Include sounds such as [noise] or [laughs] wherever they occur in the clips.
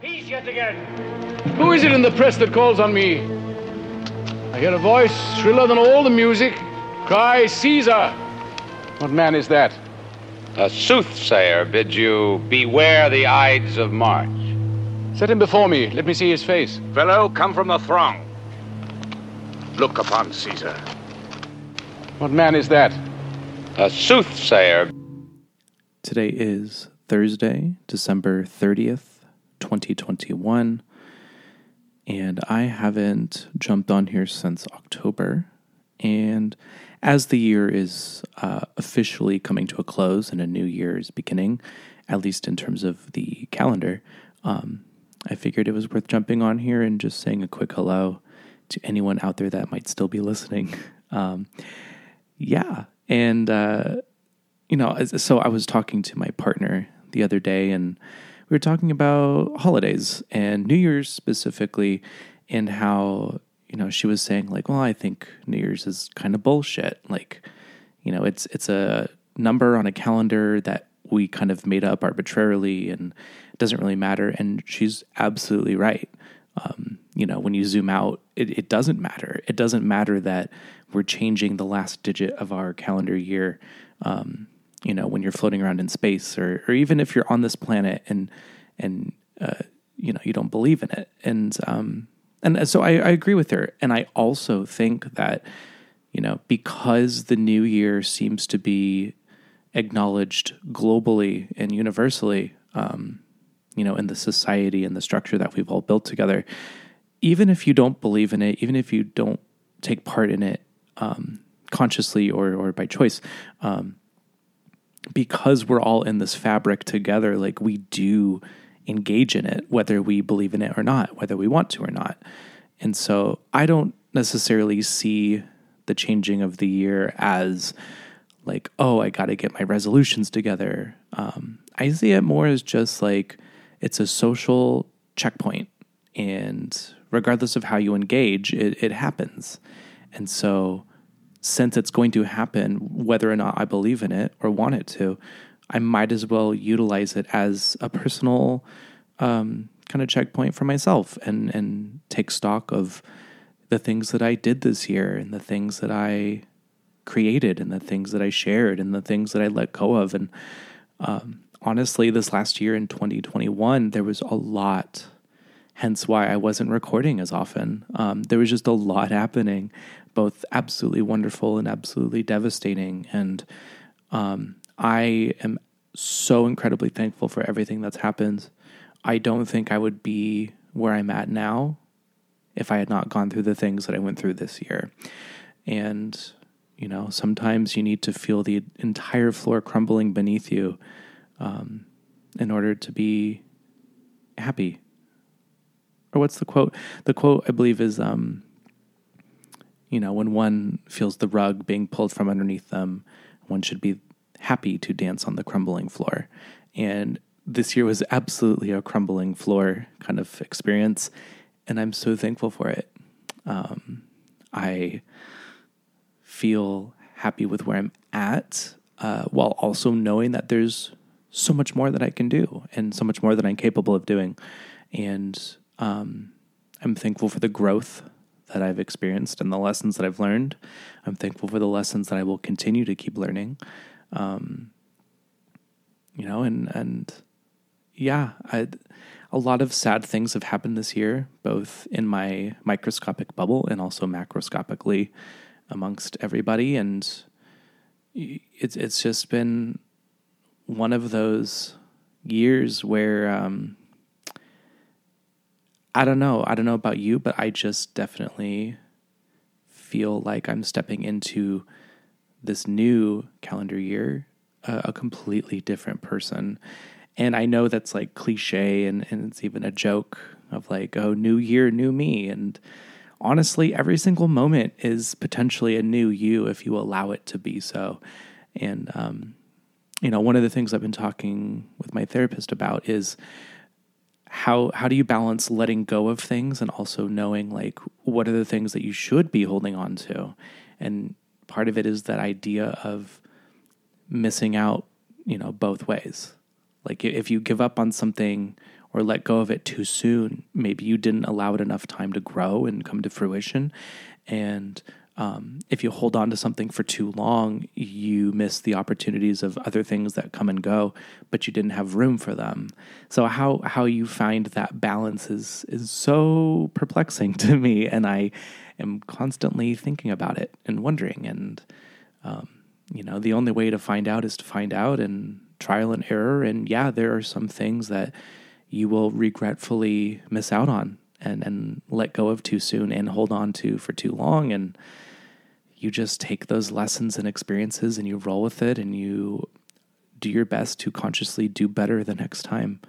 Peace yet again. Who is it in the press that calls on me? I hear a voice shriller than all the music. Cry, Caesar! What man is that? A soothsayer bids you beware the Ides of March. Set him before me. Let me see his face. Fellow, come from the throng. Look upon Caesar. What man is that? A soothsayer. Today is Thursday, December 30th, 2021. And I haven't jumped on here since October. And as the year is uh, officially coming to a close and a new year is beginning, at least in terms of the calendar, um, I figured it was worth jumping on here and just saying a quick hello to anyone out there that might still be listening. [laughs] Um, yeah. And, uh, you know, so I was talking to my partner the other day and we were talking about holidays and New Year's specifically and how you know, she was saying like, well, I think New Year's is kind of bullshit. Like, you know, it's it's a number on a calendar that we kind of made up arbitrarily and it doesn't really matter. And she's absolutely right. Um, you know, when you zoom out, it, it doesn't matter. It doesn't matter that we're changing the last digit of our calendar year. Um, you know, when you're floating around in space, or or even if you're on this planet and and uh, you know you don't believe in it. And um, and so I, I agree with her. And I also think that, you know, because the new year seems to be acknowledged globally and universally, um, you know, in the society and the structure that we've all built together, even if you don't believe in it, even if you don't take part in it um, consciously or, or by choice, um, because we're all in this fabric together, like we do engage in it, whether we believe in it or not, whether we want to or not. And so I don't necessarily see the changing of the year as like, oh, I got to get my resolutions together. Um, I see it more as just like it's a social checkpoint. And regardless of how you engage, it, it happens. And so, since it's going to happen, whether or not I believe in it or want it to, I might as well utilize it as a personal um, kind of checkpoint for myself and and take stock of the things that I did this year and the things that I created and the things that I shared and the things that I let go of. And um, honestly, this last year in 2021, there was a lot. Hence why I wasn't recording as often. Um, there was just a lot happening, both absolutely wonderful and absolutely devastating. And um, I am so incredibly thankful for everything that's happened. I don't think I would be where I'm at now if I had not gone through the things that I went through this year. And, you know, sometimes you need to feel the entire floor crumbling beneath you um, in order to be happy. Or what's the quote? The quote, I believe, is, um, you know, when one feels the rug being pulled from underneath them, one should be happy to dance on the crumbling floor. And this year was absolutely a crumbling floor kind of experience, and I'm so thankful for it. Um, I feel happy with where I'm at, uh, while also knowing that there's so much more that I can do and so much more that I'm capable of doing. And um, I'm thankful for the growth that I've experienced and the lessons that I've learned. I'm thankful for the lessons that I will continue to keep learning. Um, you know, and and yeah, I, a lot of sad things have happened this year, both in my microscopic bubble and also macroscopically amongst everybody, and it's it's just been one of those years where um, I don't know, I don't know about you, but I just definitely feel like I'm stepping into this new calendar year a, a completely different person. And I know that's like cliche and, and it's even a joke of like, oh, new year, new me. And honestly, every single moment is potentially a new you if you allow it to be so. And, um, you know, one of the things I've been talking with my therapist about is how how do you balance letting go of things and also knowing like what are the things that you should be holding on to and part of it is that idea of missing out, you know, both ways. Like if you give up on something or let go of it too soon. Maybe you didn't allow it enough time to grow and come to fruition. And um, if you hold on to something for too long, you miss the opportunities of other things that come and go, but you didn't have room for them. So how how you find that balance is is so perplexing [laughs] to me, and I am constantly thinking about it and wondering. And um, you know, the only way to find out is to find out and trial and error. And yeah, there are some things that you will regretfully miss out on and and let go of too soon and hold on to for too long and you just take those lessons and experiences and you roll with it and you do your best to consciously do better the next time.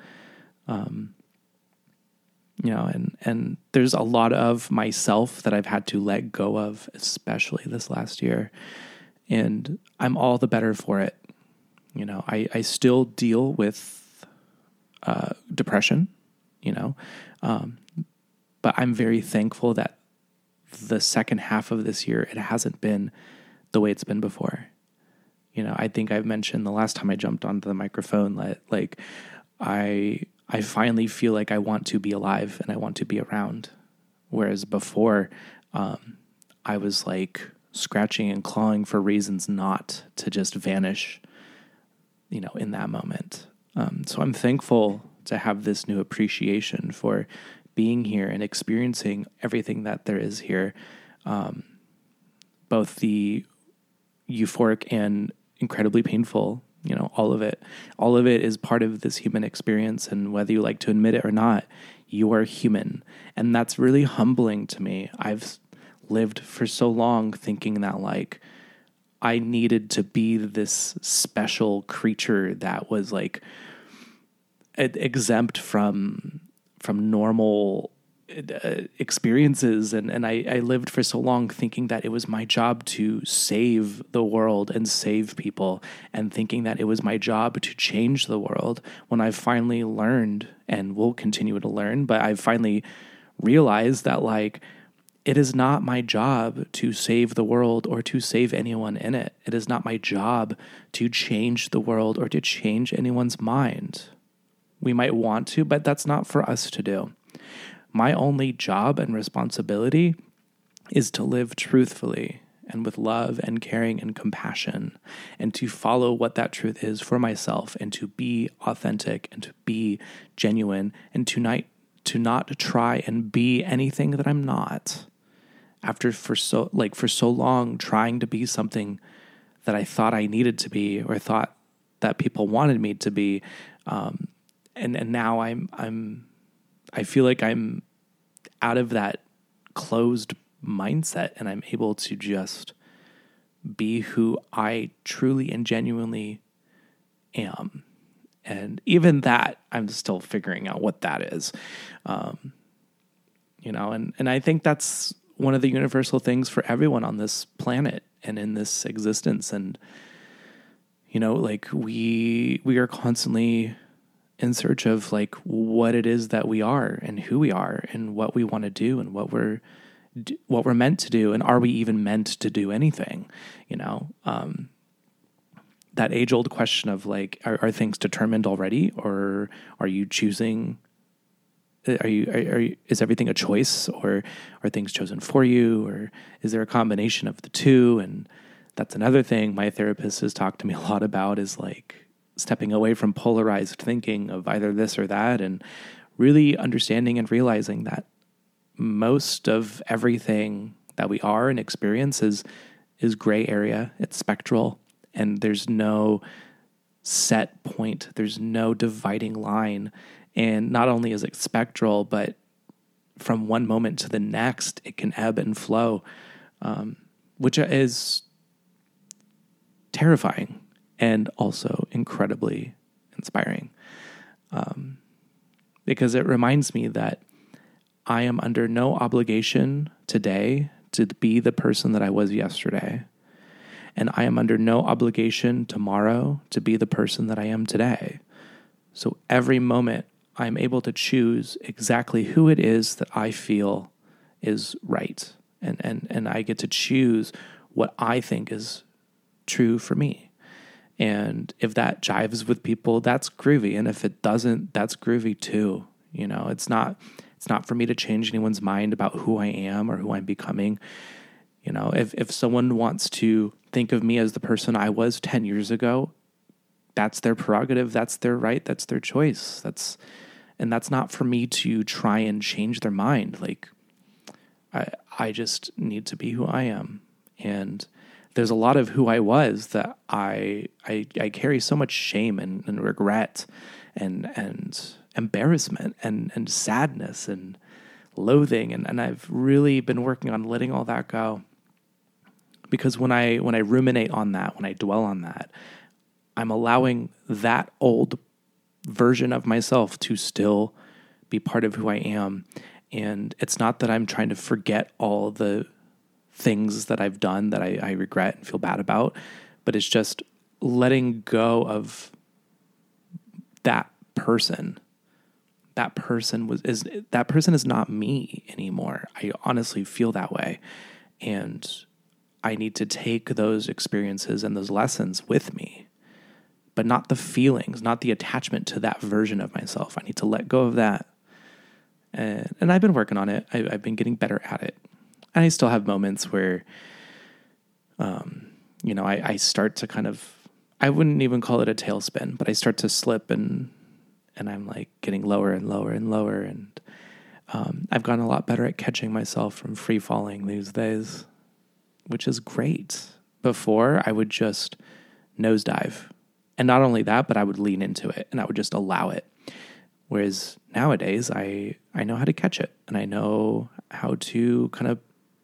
Um, you know, and and there's a lot of myself that I've had to let go of, especially this last year, and I'm all the better for it. You know, I I still deal with uh, depression, you know, um, but I'm very thankful that the second half of this year, it hasn't been the way it's been before. You know, I think I've mentioned the last time I jumped onto the microphone that like I I finally feel like I want to be alive and I want to be around. Whereas before, um, I was like scratching and clawing for reasons not to just vanish, you know, in that moment. Um, so I'm thankful to have this new appreciation for being here and experiencing everything that there is here, um, both the euphoric and incredibly painful, you know, all of it. All of it is part of this human experience. And whether you like to admit it or not, you are human. And that's really humbling to me. I've lived for so long thinking that, like, I needed to be this special creature that was like exempt from from normal uh, experiences. And, and I, I lived for so long thinking that it was my job to save the world and save people and thinking that it was my job to change the world when i finally learned and will continue to learn. But i finally realized that like it is not my job to save the world or to save anyone in it. It is not my job to change the world or to change anyone's mind we might want to, but that's not for us to do. My only job and responsibility is to live truthfully and with love and caring and compassion, and to follow what that truth is for myself, and to be authentic and to be genuine, and to not to not try and be anything that I'm not. After for so like for so long trying to be something that I thought I needed to be or thought that people wanted me to be, um, and and now I'm I'm I feel like I'm out of that closed mindset and I'm able to just be who I truly and genuinely am. And even that, I'm still figuring out what that is. Um, you know, and, and I think that's one of the universal things for everyone on this planet and in this existence. And, you know, like we we are constantly in search of like what it is that we are and who we are and what we want to do and what we're what we're meant to do and are we even meant to do anything you know? Um, that age old question of like are, are, things determined already or are you choosing are you, are, are is everything a choice or are things chosen for you or is there a combination of the two? And that's another thing my therapist has talked to me a lot about is like stepping away from polarized thinking of either this or that and really understanding and realizing that most of everything that we are and experience is, is gray area, it's spectral, and there's no set point, there's no dividing line. And not only is it spectral, but from one moment to the next, it can ebb and flow, um, which is terrifying and also incredibly inspiring. Um, because it reminds me that I am under no obligation today to be the person that I was yesterday. And I am under no obligation tomorrow to be the person that I am today. So every moment I'm able to choose exactly who it is that I feel is right. And, and, and I get to choose what I think is true for me. And if that jives with people, that's groovy. And if it doesn't, that's groovy too. You know, it's not it's not for me to change anyone's mind about who I am or who I'm becoming. You know, if if someone wants to think of me as the person I was 10 years ago, that's their prerogative, that's their right, that's their choice. That's and that's not for me to try and change their mind. Like I I just need to be who I am. And there's a lot of who I was that I I, I carry so much shame and, and regret and and embarrassment and and sadness and loathing and, and I've really been working on letting all that go. Because when I when I ruminate on that, when I dwell on that, I'm allowing that old version of myself to still be part of who I am. And it's not that I'm trying to forget all the things that I've done that I, I regret and feel bad about, but it's just letting go of that person. That person was is that person is not me anymore. I honestly feel that way. And I need to take those experiences and those lessons with me, but not the feelings, not the attachment to that version of myself. I need to let go of that. And, and I've been working on it. I, I've been getting better at it. And I still have moments where, um, you know, I, I start to kind of, I wouldn't even call it a tailspin, but I start to slip and, and I'm like getting lower and lower and lower. And um, I've gotten a lot better at catching myself from free falling these days, which is great. Before, I would just nosedive. And not only that, but I would lean into it and I would just allow it. Whereas nowadays, I, I know how to catch it and I know how to kind of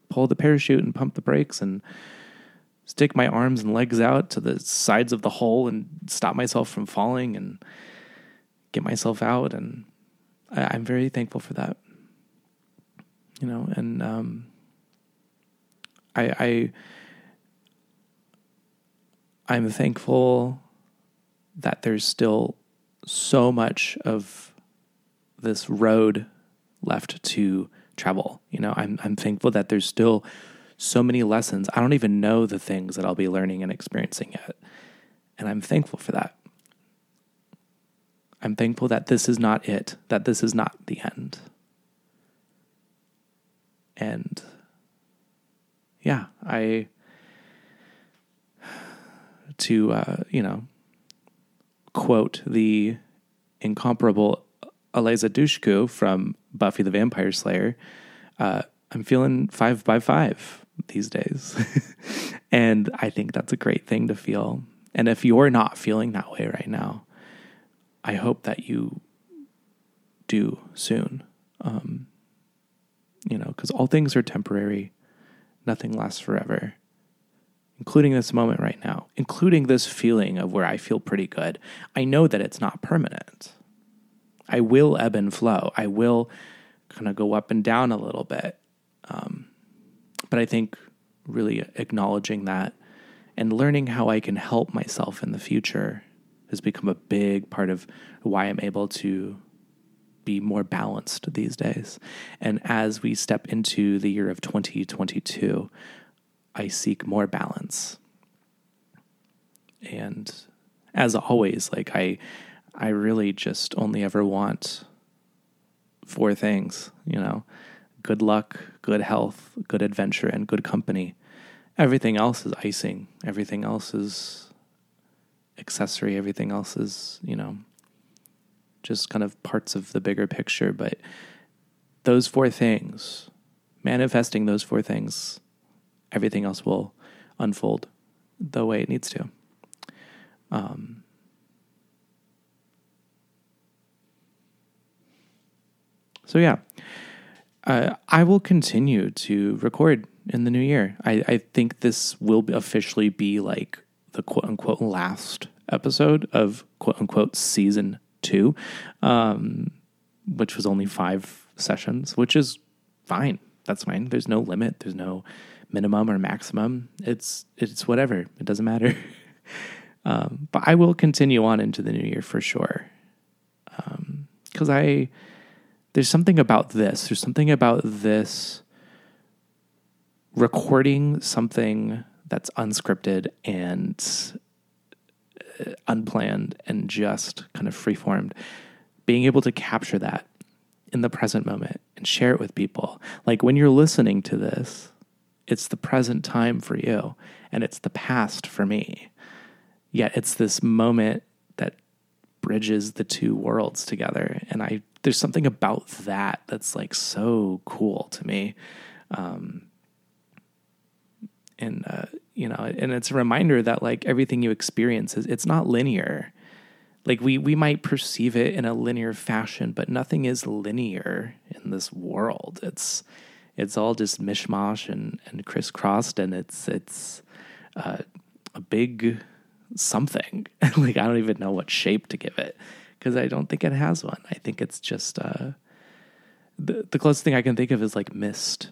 pull the parachute and pump the brakes and stick my arms and legs out to the sides of the hole and stop myself from falling and get myself out. And I, am very thankful for that. You know, and um, I, I I'm thankful that there's still so much of this road left to travel. You know, I'm I'm thankful that there's still so many lessons. I don't even know the things that I'll be learning and experiencing yet. And I'm thankful for that. I'm thankful that this is not it, that this is not the end. And yeah, I to uh, you know quote the incomparable Eliza Dushku from Buffy the Vampire Slayer, uh, I'm feeling five by five these days. [laughs] and I think that's a great thing to feel. And if you're not feeling that way right now, I hope that you do soon. Um, you know, because all things are temporary, nothing lasts forever, including this moment right now, including this feeling of where I feel pretty good. I know that it's not permanent. I will ebb and flow. I will kind of go up and down a little bit. Um, but I think really acknowledging that and learning how I can help myself in the future has become a big part of why I'm able to be more balanced these days. And as we step into the year of 2022, I seek more balance. And as always, like I I really just only ever want four things, you know good luck, good health, good adventure, and good company. Everything else is icing. Everything else is accessory. Everything else is, you know, just kind of parts of the bigger picture. But those four things, manifesting those four things, everything else will unfold the way it needs to. Um, So yeah, uh, I will continue to record in the new year. I, I think this will officially be like the quote unquote last episode of quote unquote season two, um, which was only five sessions, which is fine. That's fine. There's no limit. There's no minimum or maximum. It's it's whatever. It doesn't matter. [laughs] um, but I will continue on into the new year for sure, because um, I there's something about this. There's something about this recording something that's unscripted and uh, unplanned and just kind of freeformed. Being able to capture that in the present moment and share it with people. Like when you're listening to this, it's the present time for you and it's the past for me. Yet it's this moment that bridges the two worlds together. And I there's something about that that's like so cool to me. Um, and uh, you know, and it's a reminder that like everything you experience is it's not linear. Like we we might perceive it in a linear fashion, but nothing is linear in this world. It's it's all just mishmash and and crisscrossed, and it's it's uh, a big something. [laughs] like I don't even know what shape to give it because I don't think it has one. I think it's just uh, the the closest thing I can think of is like mist.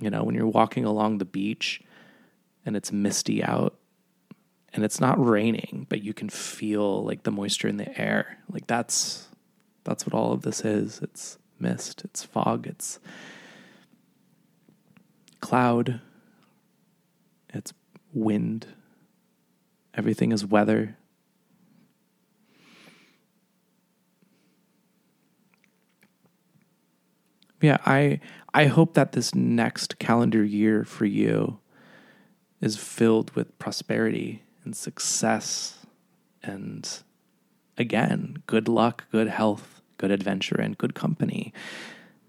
You know, when you're walking along the beach and it's misty out and it's not raining, but you can feel like the moisture in the air. Like that's that's what all of this is. It's mist, it's fog, it's cloud, it's wind. Everything is weather. Yeah, I I hope that this next calendar year for you is filled with prosperity and success and again, good luck, good health, good adventure, and good company.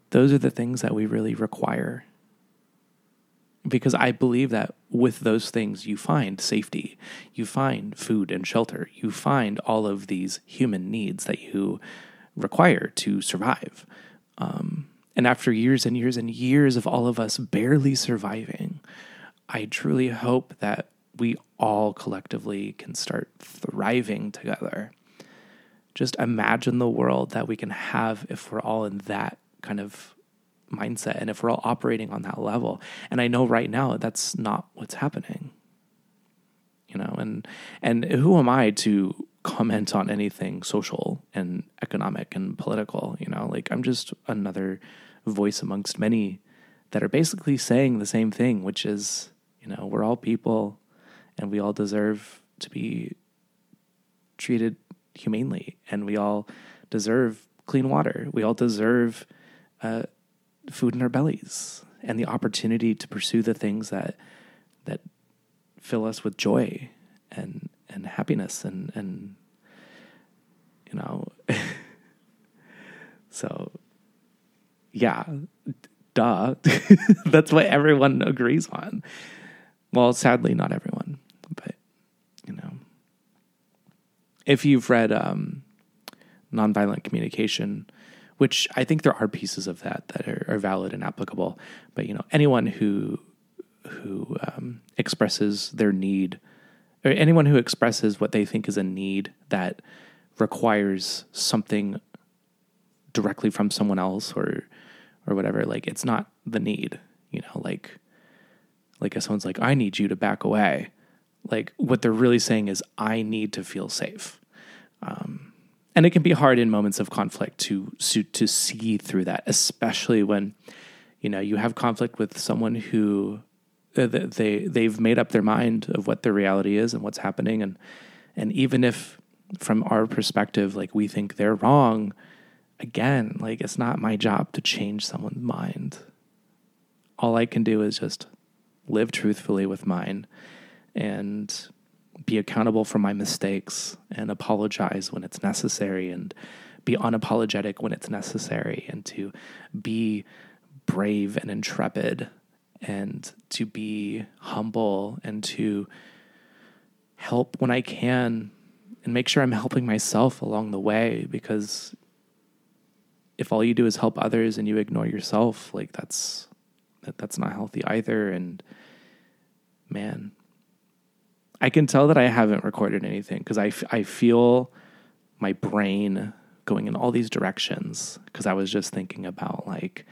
Those are the things that we really require. Because I believe that with those things, you find safety, you find food and shelter, you find all of these human needs that you require to survive. Um, and after years and years and years of all of us barely surviving, I truly hope that we all collectively can start thriving together. Just imagine the world that we can have if we're all in that kind of mindset and if we're all operating on that level. And I know right now that's not what's happening. You know, and and who am I to comment on anything social and economic and political, you know? Like I'm just another voice amongst many that are basically saying the same thing, which is, you know, we're all people and we all deserve to be treated humanely, and we all deserve clean water. We all deserve uh, food in our bellies and the opportunity to pursue the things that that fill us with joy and and happiness and and you know [laughs] so yeah duh. [laughs] That's what everyone agrees on. Well sadly not everyone but you know, if you've read um, nonviolent communication, which I think there are pieces of that that are, are valid and applicable, but you know anyone who who um, expresses their need, or anyone who expresses what they think is a need that requires something directly from someone else or or whatever, like it's not the need, you know, like like if someone's like, I need you to back away like what they're really saying is, I need to feel safe. Um, and it can be hard in moments of conflict to to see through that, especially when you know you have conflict with someone who uh, they they've made up their mind of what their reality is and what's happening, and and even if from our perspective, like we think they're wrong, again, like it's not my job to change someone's mind. All I can do is just live truthfully with mine and be accountable for my mistakes and apologize when it's necessary and be unapologetic when it's necessary and to be brave and intrepid and to be humble and to help when I can and make sure I'm helping myself along the way because if all you do is help others and you ignore yourself like that's that, that's not healthy either and man I can tell that I haven't recorded anything because I, f- I feel my brain going in all these directions because I was just thinking about like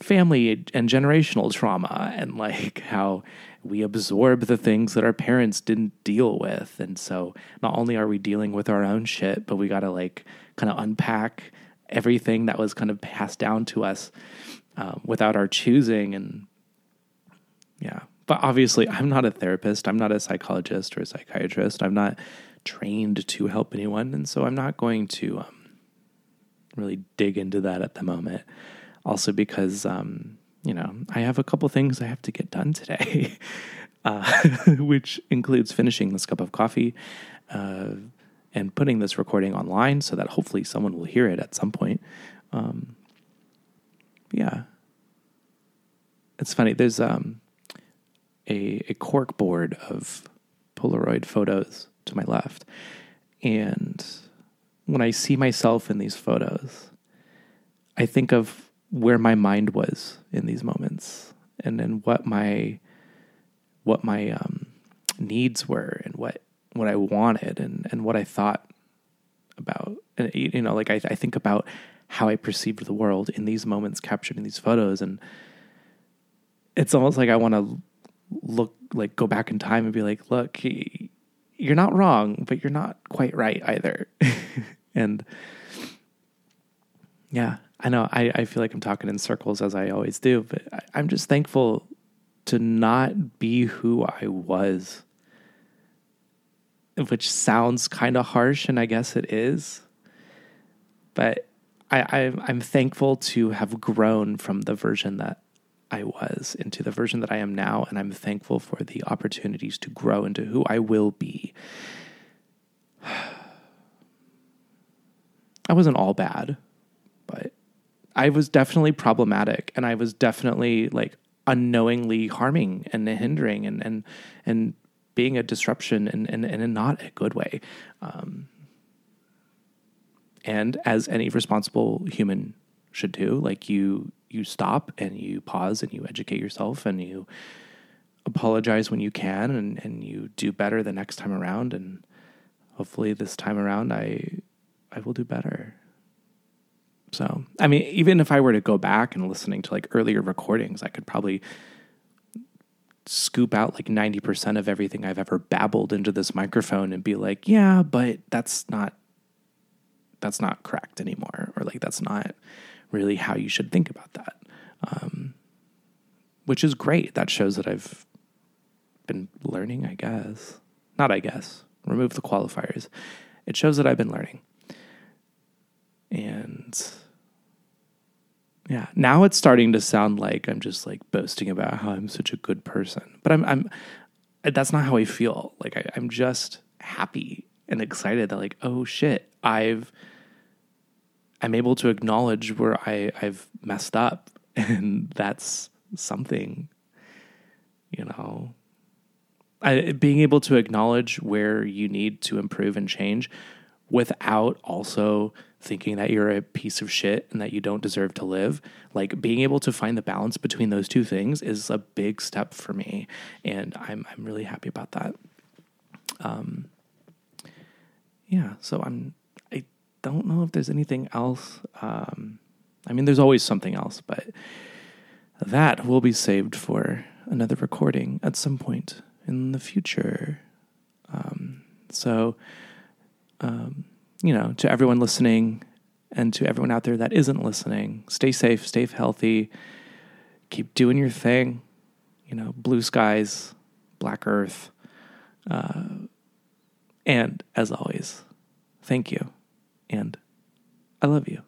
family and generational trauma and like how we absorb the things that our parents didn't deal with. And so not only are we dealing with our own shit, but we got to like kind of unpack everything that was kind of passed down to us um, without our choosing. And yeah, but obviously, I'm not a therapist. I'm not a psychologist or a psychiatrist. I'm not trained to help anyone. And so I'm not going to, um, really dig into that at the moment. Also, because, um, you know, I have a couple things I have to get done today, [laughs] uh, [laughs] which includes finishing this cup of coffee uh, and putting this recording online so that hopefully someone will hear it at some point. Um, yeah. It's funny. There's um, a, a cork board of Polaroid photos to my left. And when I see myself in these photos, I think of where my mind was in these moments and and what my what my um, needs were and what what I wanted and and what I thought about and you know like I, I think about how I perceived the world in these moments captured in these photos. And it's almost like I want to look like go back in time and be like look you're not wrong but you're not quite right either. [laughs] And yeah I know I, I feel like I'm talking in circles as I always do, but I, I'm just thankful to not be who I was, which sounds kind of harsh, and I guess it is. But I, I, I'm thankful to have grown from the version that I was into the version that I am now, and I'm thankful for the opportunities to grow into who I will be. [sighs] I wasn't all bad, but I was definitely problematic and I was definitely like unknowingly harming and hindering and and and being a disruption and and, and not a good way. Um, and as any responsible human should do, like you you stop and you pause and you educate yourself and you apologize when you can and, and you do better the next time around and hopefully this time around I I will do better. So, I mean, even if I were to go back and listening to like earlier recordings, I could probably scoop out like 90% of everything I've ever babbled into this microphone and be like, yeah, but that's not that's not correct anymore or like that's not really how you should think about that. Um, which is great. That shows that I've been learning, I guess. Not I guess. Remove the qualifiers. It shows that I've been learning. And yeah. Now it's starting to sound like I'm just like boasting about how I'm such a good person. But I'm I'm that's not how I feel. Like I, I'm just happy and excited that like, oh shit, I've I'm able to acknowledge where I, I've messed up [laughs] and that's something, you know. I, being able to acknowledge where you need to improve and change without also thinking that you're a piece of shit and that you don't deserve to live. Like being able to find the balance between those two things is a big step for me, and I'm I'm really happy about that. Um, yeah, so I'm I don't know if there's anything else. Um, I mean, there's always something else, but that will be saved for another recording at some point in the future. Um, so, um, you know, to everyone listening and to everyone out there that isn't listening, stay safe, stay healthy, keep doing your thing. You know, blue skies, black earth. Uh, and as always, thank you. And I love you.